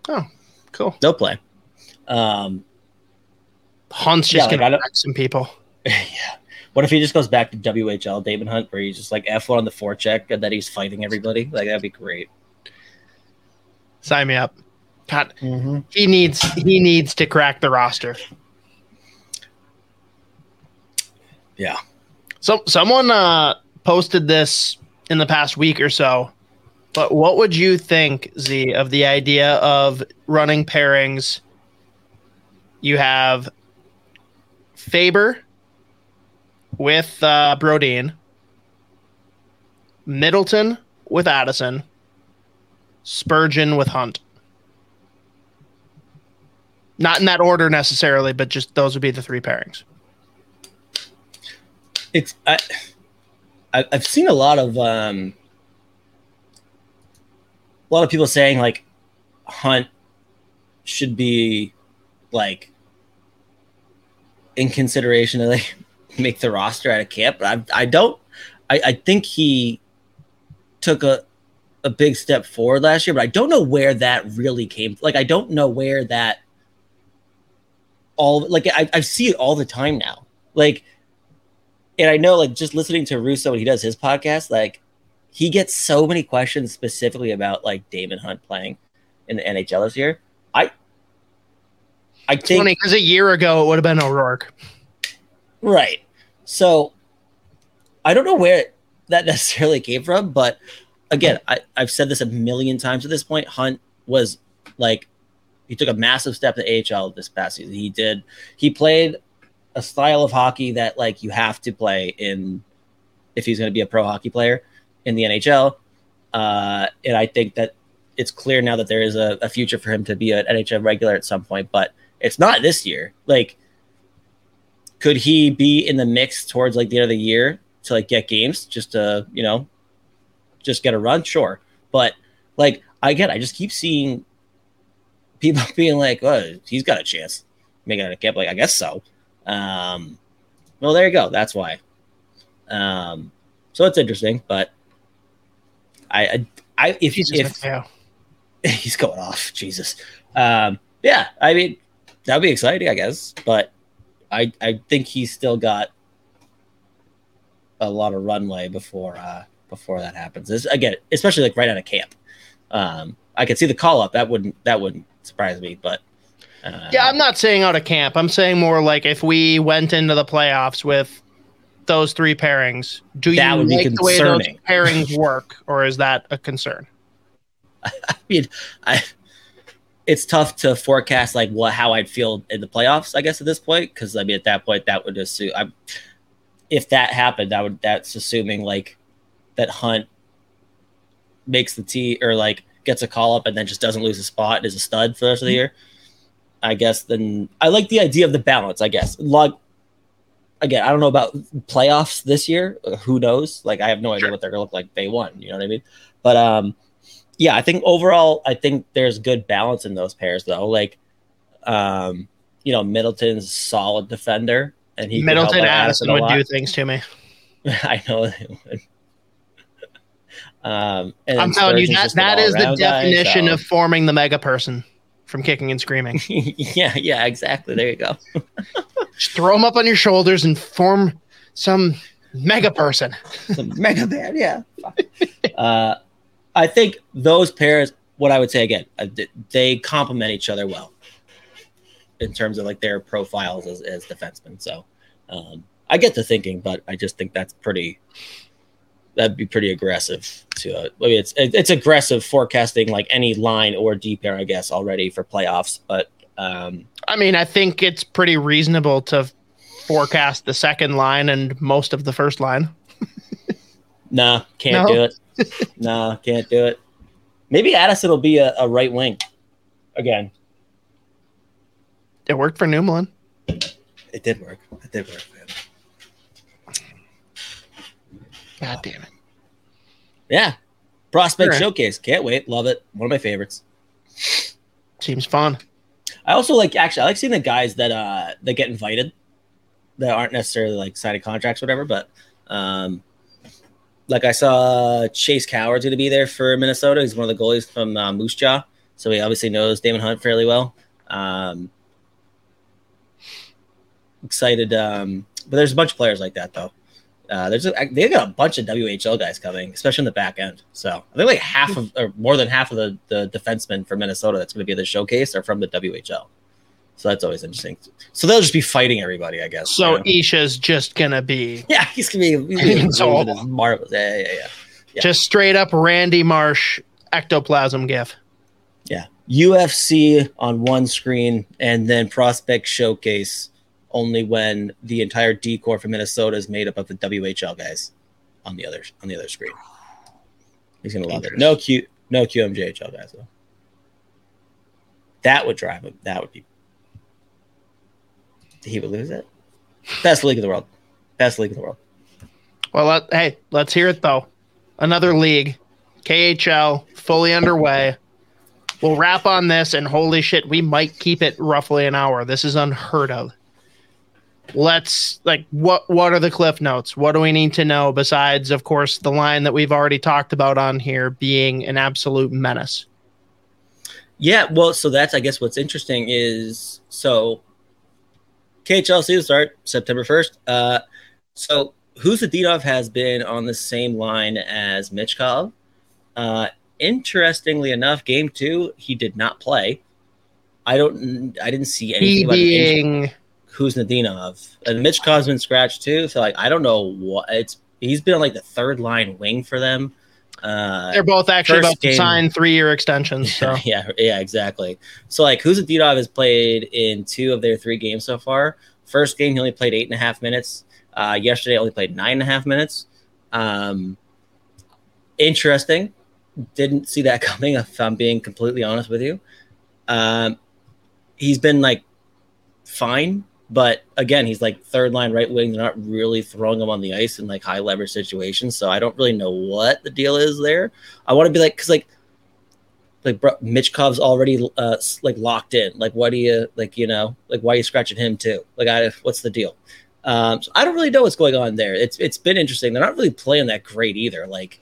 Oh, cool. They'll play. Um, Hunt's just like, I gonna don't- wreck some people. [LAUGHS] yeah. What if he just goes back to WHL Daemon Hunt, where he's just like F one on the forecheck and that he's fighting everybody? Like that'd be great. Sign me up. God, he needs he needs to crack the roster. Yeah. So someone uh, posted this in the past week or so. But what would you think, Z, of the idea of running pairings? You have Faber with uh, Brodin, Middleton with Addison, Spurgeon with Hunt. Not in that order necessarily, but just those would be the three pairings. it's I, I I've seen a lot of um a lot of people saying like Hunt should be like in consideration to like [LAUGHS] make the roster out of camp, but I I don't I, I think he took a a big step forward last year, but I don't know where that really came. Like I don't know where that all like I, I see it all the time now. Like and I know like just listening to Russo when he does his podcast, like he gets so many questions specifically about like Daemon Hunt playing in the NHL this year. I I It's think because a year ago it would have been O'Rourke. Right. So I don't know where that [LAUGHS] necessarily came from, but again, I, I've said this a million times at this point. Hunt was like he took a massive step to AHL this past season. He did he played a style of hockey that like you have to play in if he's going to be a pro hockey player in the NHL. Uh, and I think that it's clear now that there is a, a future for him to be an NHL regular at some point, but it's not this year. Like, could he be in the mix towards like the end of the year to like get games just to, you know, just get a run? Sure. But like, I get, I just keep seeing people [LAUGHS] being like, oh, he's got a chance. Making a cap, like, I guess so. Um, well, there you go. That's why. Um, so it's interesting, but I, I, I if Jesus, if [LAUGHS] he's going off, Jesus. Um, yeah, I mean that would be exciting, I guess, but I I think he's still got a lot of runway before uh before that happens. This, again, especially like right out of camp. Um, I could see the call up. That wouldn't that wouldn't surprise me, but Yeah, I'm not saying out of camp. I'm saying more like if we went into the playoffs with those three pairings, do That you like the way those pairings work, or is that a concern? [LAUGHS] I mean, I it's tough to forecast like what how I'd feel in the playoffs. I guess at this point, because I mean at that point that would assume I, if that happened, that would that's assuming like that Hunt makes the tee or like gets a call up and then just doesn't lose a spot and is a stud for the rest of the mm-hmm. year. I guess then I like the idea of the balance. I guess like again, I don't know about playoffs this year. Who knows? Like I have no idea Sure. what they're gonna look like day one. You know what I mean? But um, yeah, I think overall, I think there's good balance in those pairs though. Like, um, you know, Middleton's a solid defender, and he Middleton Addison would do things to me. [LAUGHS] I know they would. Um, and I'm telling you that that is the all-around guy, definition so- of forming the mega person from kicking and screaming. [LAUGHS] yeah, yeah, exactly. There you go. [LAUGHS] Just throw them up on your shoulders and form some mega person. the Mega Man, yeah. [LAUGHS] uh, I think those pairs, what I would say again, uh, they complement each other well in terms of like their profiles as, as defensemen. So um, I get the thinking, but I just think that's pretty. That'd be pretty aggressive. To uh, I mean, it's it's aggressive forecasting like any line or D pair, I guess, already for playoffs. But um, I mean, I think it's pretty reasonable to forecast the second line and most of the first line. [LAUGHS] nah, can't No? do it. nah, can't do it. Maybe Addison will be a, a right wing again. It worked for Newman. It did work. It did work. Man. God damn it. Yeah. Prospect Alright. Showcase. Can't wait. Love it. One of my favorites. Seems fun. I also like actually I like seeing the guys that uh that get invited that aren't necessarily like signing contracts or whatever, but um like I saw Chase Coward's gonna be there for Minnesota. He's one of the goalies from uh, Moose Jaw. So he obviously knows Daemon Hunt fairly well. Um excited um but there's a bunch of players like that though. Uh, there's a, they got a bunch of WHL guys coming, especially in the back end. So I think like half of or more than half of the the defensemen from Minnesota that's going to be at the showcase are from the WHL. So that's always interesting. So they'll just be fighting everybody, I guess. So you know? Isha's just gonna be [LAUGHS] yeah, he's gonna be, he's gonna be So- moving his marbles. Yeah, yeah, yeah, Yeah. just straight up Randy Marsh ectoplasm gif. yeah. UFC on one screen and then prospect showcase only when the entire decor for Minnesota is made up of the WHL guys on the other on the other screen. He's gonna love it. No Q no QMJHL guys though. That would drive him. That would be he would lose it. Best league in the world. Best league in the world. Well, let, hey, let's hear it though. Another league, KHL, fully underway. We'll wrap on this, and holy shit, we might keep it roughly an hour. This is unheard of. Let's like what what are the cliff notes? What do we need to know besides, of course, the line that we've already talked about on here being an absolute menace? Yeah, well, so that's I guess what's interesting is so KHL season start September first. Uh, so Khusnutdinov has been on the same line as Michkov. Uh, interestingly enough, game two he did not play. I don't. I didn't see anything He about being Khusnutdinov. And Michkov's been scratched too. So like I don't know what it's he's been like the third line wing for them. Uh, They're both actually about to sign three year extensions. So [LAUGHS] yeah, yeah, exactly. So like Khusnutdinov has played in two of their three games so far. First game he only played eight and a half minutes. Uh, yesterday only played nine and a half minutes. Um, interesting. Didn't see that [LAUGHS] coming. If I'm being completely honest with you, um, he's been like fine but again, he's like third line right wing. They're not really throwing him on the ice in like high leverage situations. So I don't really know what the deal is there. I want to be like, because like, like bro, Michkov's already uh, like locked in. Like, why do you like you know like why are you scratching him too? Like, I what's the deal? Um, so I don't really know what's going on there. It's it's been interesting. They're not really playing that great either. Like,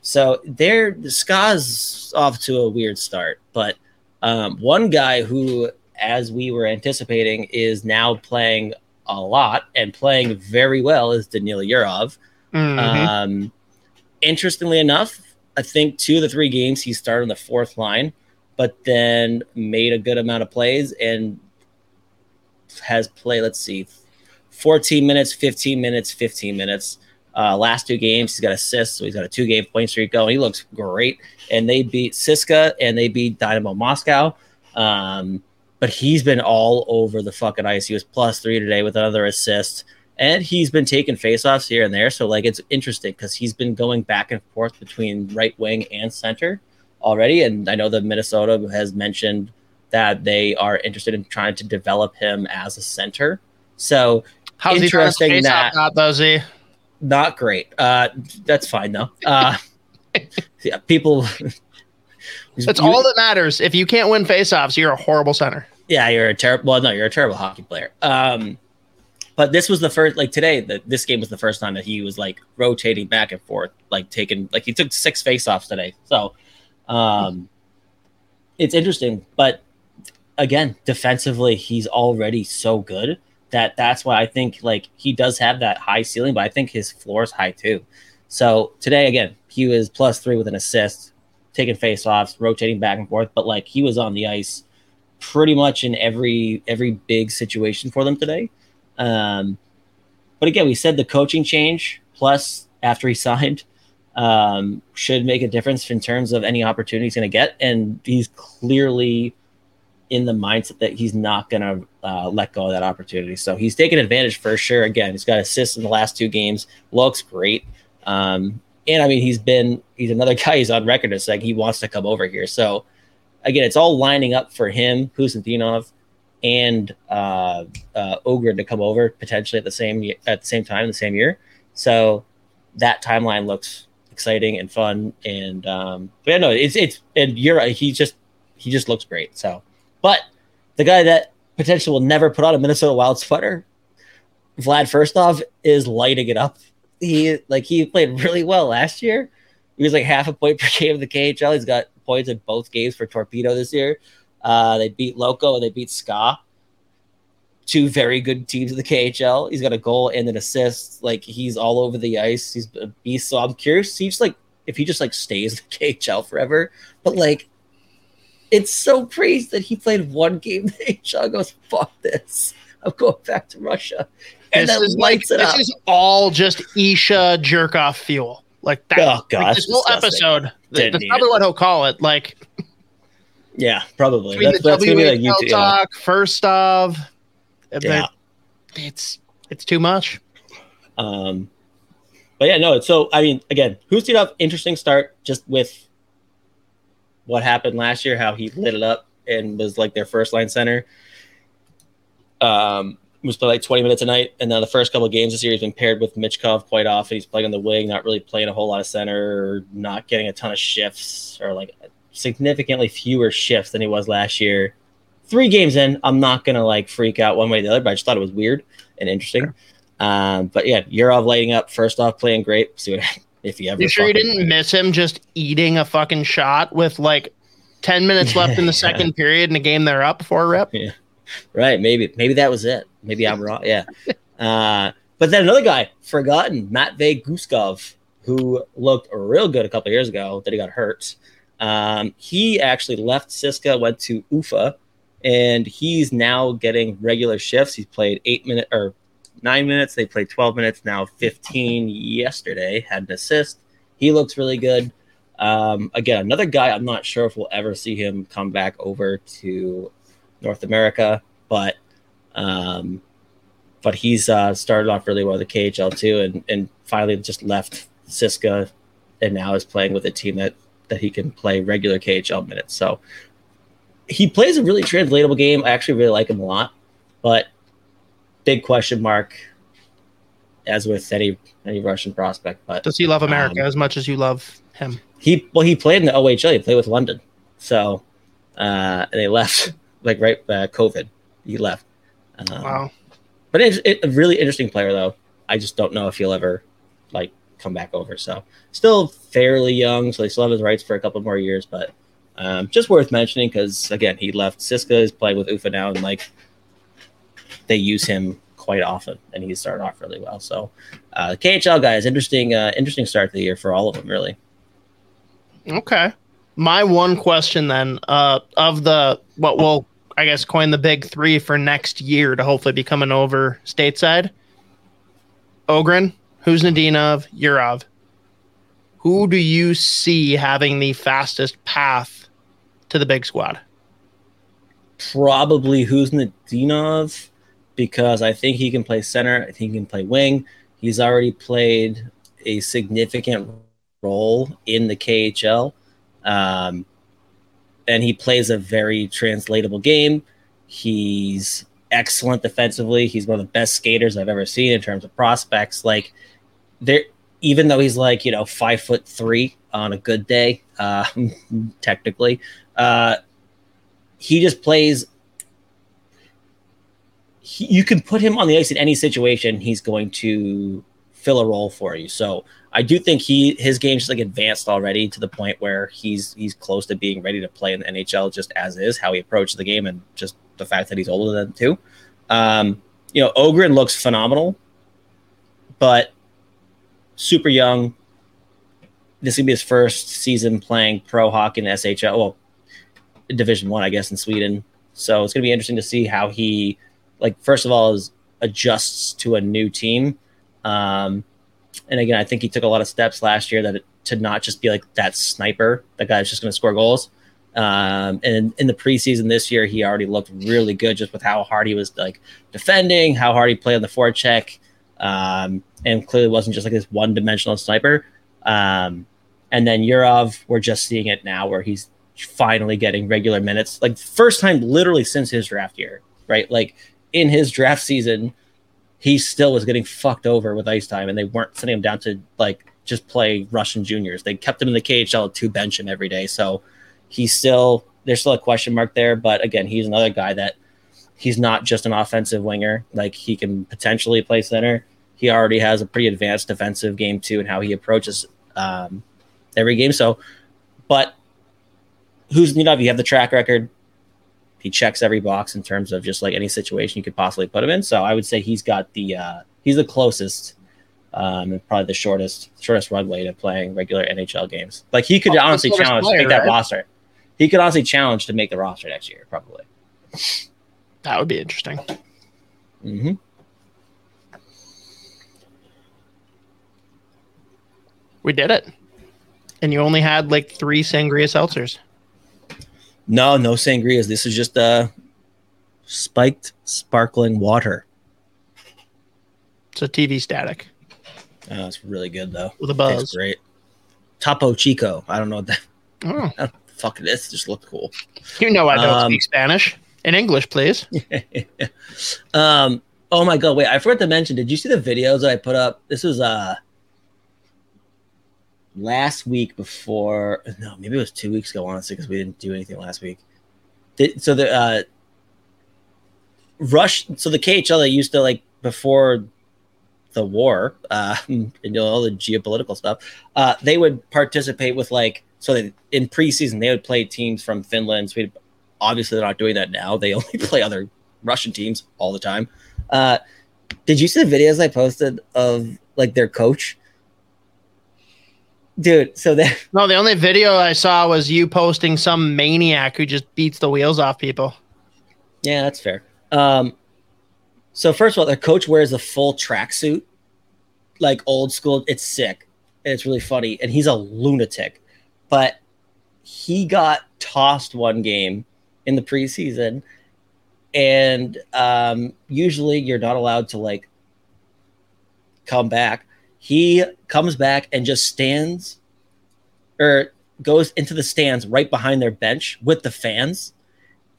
so they're the Ska's off to a weird start. But um, one guy who as we were anticipating, is now playing a lot and playing very well is Danil Yurov. Mm-hmm. Um, interestingly enough, I think two of the three games he started on the fourth line, but then made a good amount of plays and has played, let's see, 14 minutes, 15 minutes, 15 minutes. Uh, last two games, he's got assists, so he's got a two game point streak going. He looks great. And they beat CSKA and they beat Dynamo Moscow. Um, but he's been all over the fucking ice. He was plus three today with another assist, and he's been taking faceoffs here and there. So like it's interesting because he's been going back and forth between right wing and center already. And I know that Minnesota has mentioned that they are interested in trying to develop him as a center. So How's interesting he that not, Z? Not great. Uh, that's fine though. [LAUGHS] Uh, yeah, people. That's you, all that matters. If you can't win faceoffs, you're a horrible center. Yeah, you're a terrible. Well, no, you're a terrible hockey player. Um, but this was the first, like today, that this game was the first time that he was like rotating back and forth, like taking, like he took six faceoffs today. So, um, it's interesting. But again, defensively, he's already so good that that's why I think like he does have that high ceiling, but I think his floor is high too. So today, again, he was plus three with an assist, taking faceoffs, rotating back and forth, but like he was on the ice pretty much in every every big situation for them today. Um, but again, we said the coaching change plus after he [LAUGHS] signed um, should make a difference in terms of any opportunity he's going to get, and he's clearly in the mindset that he's not going to uh, let go of that opportunity. So he's taken advantage for sure. Again, he's got assists in the last two games, looks great. Um, and I mean, he's been he's another [LAUGHS] guy. He's on record as saying he wants to come over here. So again, it's all lining up for him, Khusnutdinov, and uh, uh, Ohgren to come over potentially at the same at the same time, in the same year. So that timeline looks exciting and fun. And um, but yeah, no, it's it's and you're. He just he just looks great. So, but the guy that potentially will never put on a Minnesota Wild sweater, Vlad Firstov, is lighting it up. He like he played really well last year. He was like half a point per game of the KHL. He's got points in both games for Torpedo this year. Uh, they beat Loco and they beat Ska. Two very good teams in the KHL. He's got a goal and an assist. Like he's all over the ice. He's a beast. So I'm curious. He's like if he just like stays in the [LAUGHS] KHL forever. But like, it's so crazy that he played one game the KHL. Goes fuck this. I'm going back to Russia. And this is like this is all just Isha jerk off fuel. Like that. Oh gosh, like this whole episode. That's probably it. what he'll call it. Like. Yeah, probably. That's, the that's gonna be like talk. Yeah. Firstov. Yeah. It's it's too much. Um, but yeah, no. So I mean, again, Khusnutdinov, interesting start just with what happened last year, how he lit it up and was like their first line center. Um, was playing like 20 minutes a night. And then the first couple of games this year, he's been paired with Michkov quite often. He's playing on the wing, not really playing a whole lot of center, or not getting a ton of shifts, or like significantly fewer shifts than he was last year. Three games in, I'm not gonna like freak out one way or the other, but I just thought it was weird and interesting. Sure. Um, but yeah, Yurov lighting up. Firstov, playing great. See what [LAUGHS] if you ever. You sure you didn't miss him just eating a fucking shot with like ten minutes left in the [LAUGHS] second period in a game they're up for rep? Yeah. Right. Maybe. Maybe that was it. Maybe I'm wrong. Yeah. Uh, but then another guy, forgotten, Matvey Guskov, who looked real good a couple years ago, that he got hurt. Um, he actually left CSKA, went to UFA, and he's now getting regular shifts. He's played eight minutes or nine minutes. They played 12 minutes, now 15 yesterday, had an assist. He looks really good. Um, again, another guy, I'm not sure if we'll ever see him come back over to North America, but um, but he's uh, started off really well with the KHL too, and, and finally just left CSKA and now is playing with a team that that he can play regular KHL minutes. So he plays a really translatable game. I actually really like him a lot, but big question mark as with any any Russian prospect. But does he love America um, as much as you love him? He well, he played in the OHL. He played with London, so uh, and they left like right uh, COVID. He left. Um, wow. But it's it, a really interesting player though. I just don't know if he'll ever like come back over. So still fairly young, so they still have his rights for a couple more years. But um, just worth mentioning because again, he left. CSKA is playing with Ufa now, and like they use him quite often, and he started off really well. So, uh, the KHL guys, interesting, uh, interesting start to the year for all of them, really. Okay, my one question then, uh, of the what will I guess coin the big three for next year to hopefully be coming over stateside. Ohgren, Khusnutdinov, Yurov. Who do you see having the fastest path to the big squad? Probably Khusnutdinov because I think he can play center. I think he can play wing. He's already played a significant role in the KHL. Um, and he plays a very translatable game. He's excellent defensively. He's one of the best skaters I've ever seen in terms of prospects. Like there, even though he's like, you know, five foot three on a good day, uh, [LAUGHS] technically, uh, he just plays he, you can put him on the ice in any situation. He's going to fill a role for you. So I do think he his game's like advanced already to the point where he's he's close to being ready to play in the NHL just as is how he approaches the game and just the fact that he's older than too. Um, you know, Ohgren looks phenomenal, but super young. This is gonna be his first season playing pro hockey in SHL, well, Division One, I, I guess, in Sweden. So it's gonna be interesting to see how he like first of all is adjusts to a new team. Um, and again, I think he took a lot of steps last year that it, to not just be like that sniper, that guy's just going to score goals. Um, and in the preseason this year, he already looked really good just with how hard he was like defending, how hard he played on the forecheck, um, and clearly wasn't just like this one dimensional sniper. Um, and then Yurov, we're just seeing it now where he's finally getting regular minutes, like first time literally since his draft year, right? Like in his draft season, he still was getting fucked over with ice time, and they weren't sending him down to like just play Russian juniors. They kept him in the KHL to bench him every day. So he's still there's still a question mark there. But again, he's another guy that he's not just an offensive winger. Like he can potentially play center. He already has a pretty advanced defensive game too, and how he approaches um, every game. So, but who's you know you have the track record he checks every box in terms of just like any situation you could possibly put him in. So I would say he's got the uh, he's the closest um, and probably the shortest shortest runway to playing regular NHL games. Like he could oh, honestly challenge player, to make that right? roster. He could honestly challenge to make the roster next year, probably. That would be interesting. Mm-hmm. We did it. And you only had like three sangria seltzers. No, no sangrias. This is just uh spiked sparkling water. It's a TV static. Oh, it's really good though. With a buzz. Tastes great. Topo Chico. I don't know what that. Oh. [LAUGHS] fuck it is. Just looked cool. You know I don't um, speak Spanish. In English, please. [LAUGHS] um. Oh my god! Wait, I forgot to mention. Did you see the videos that I put up? This was uh last week before no maybe it was two weeks ago honestly because we didn't do anything last week. So the uh rush so the khl that used to like before the war uh [LAUGHS] and all the geopolitical stuff uh they would participate with like so they, in preseason they would play teams from finland so obviously they're not doing that now. They [LAUGHS] only play other russian teams all the time. Uh did you see the videos i posted of like their coach dude. So that [LAUGHS] no, the only video I saw was you posting some maniac who just beats the wheels off people. Yeah, that's fair. Um, so first of all, the coach wears a full tracksuit, like old school. It's sick. And it's really funny, and he's a lunatic. But he got tossed one game in the preseason, and um, usually you're not allowed to like come back. He comes back and just stands or goes into the stands right behind their bench with the fans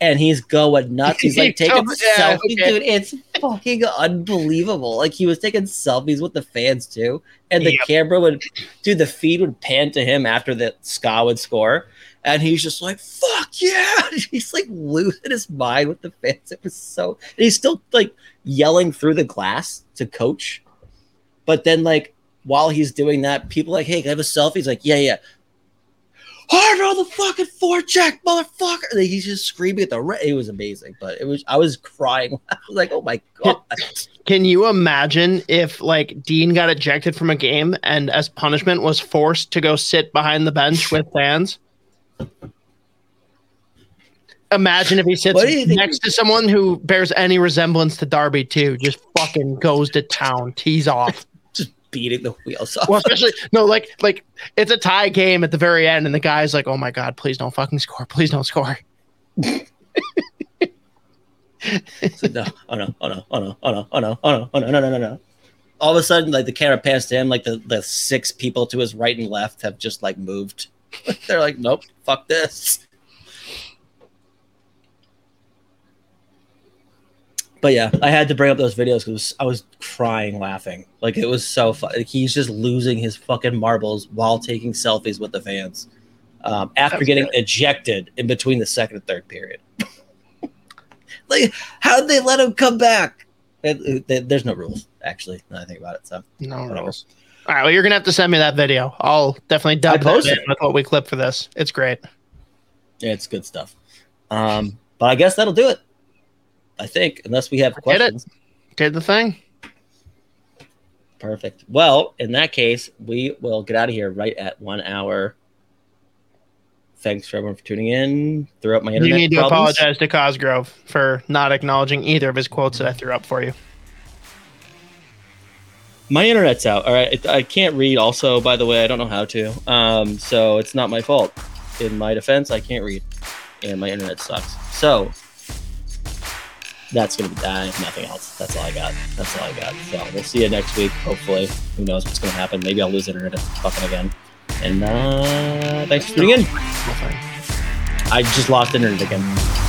and he's going nuts. He's like [LAUGHS] taking yeah, selfies, okay. dude. It's fucking unbelievable. Like he was taking selfies with the fans too, and the yep. camera would, dude, the feed would pan to him after the ska would score, and he's just like, "Fuck yeah!" [LAUGHS] He's like losing his mind with the fans. It was so, and he's still like yelling through the glass to coach, but then like while he's doing that, people like, "Hey, can I have a selfie?" He's like, "Yeah, yeah." hard on the fucking forecheck, motherfucker. Like, he's just screaming at the re- it was amazing, but it was I was crying. [LAUGHS] I was like, oh my god. Can you imagine if like Dean got ejected from a game and as punishment was forced to go sit behind the bench with fans? Imagine if he sits next to someone who bears any resemblance to Darby too, just fucking goes to town, tees off beating the wheels off. Well, especially no, like like it's a tie game at the very end, and the guy's like, "Oh my god, please don't fucking score! Please don't score!" [LAUGHS] so, no, oh no, oh no, oh no, oh no, oh no, oh no, oh no, no, no, no, no. All of a sudden, like the camera pans to him, like the the six people to his right and left have just like moved. [LAUGHS] They're like, "Nope, fuck this." But yeah, I had to bring up those videos because I was crying laughing. Like it was so fun. Like, he's just losing his fucking marbles while taking selfies with the fans um, after getting good. ejected in between the second and third period. [LAUGHS] like, how did they let him come back? It, it, there's no rules, actually. Now I think about it, so no rules. All right, well, you're gonna have to send me that video. I'll definitely dub it with what we clip for this. It's great. Yeah, it's good stuff. Um, but I guess that'll do it. I think, unless we have questions. Did. Did the thing. Perfect. Well, in that case, we will get out of here right at one hour. Thanks for everyone for tuning in. Threw up my internet. You need to apologize to Cosgrove for not acknowledging either of his quotes that I threw up for you. My internet's out. All right, I can't read. Also, by the way, I don't know how to. Um, so it's not my fault. In my defense, I can't read, and my internet sucks. So that's gonna be that. Nothing else. That's all I got. That's all I got. So we'll see you next week. Hopefully, who knows what's gonna happen? Maybe I'll lose internet fucking again. And uh, thanks for tuning in. I just lost internet again.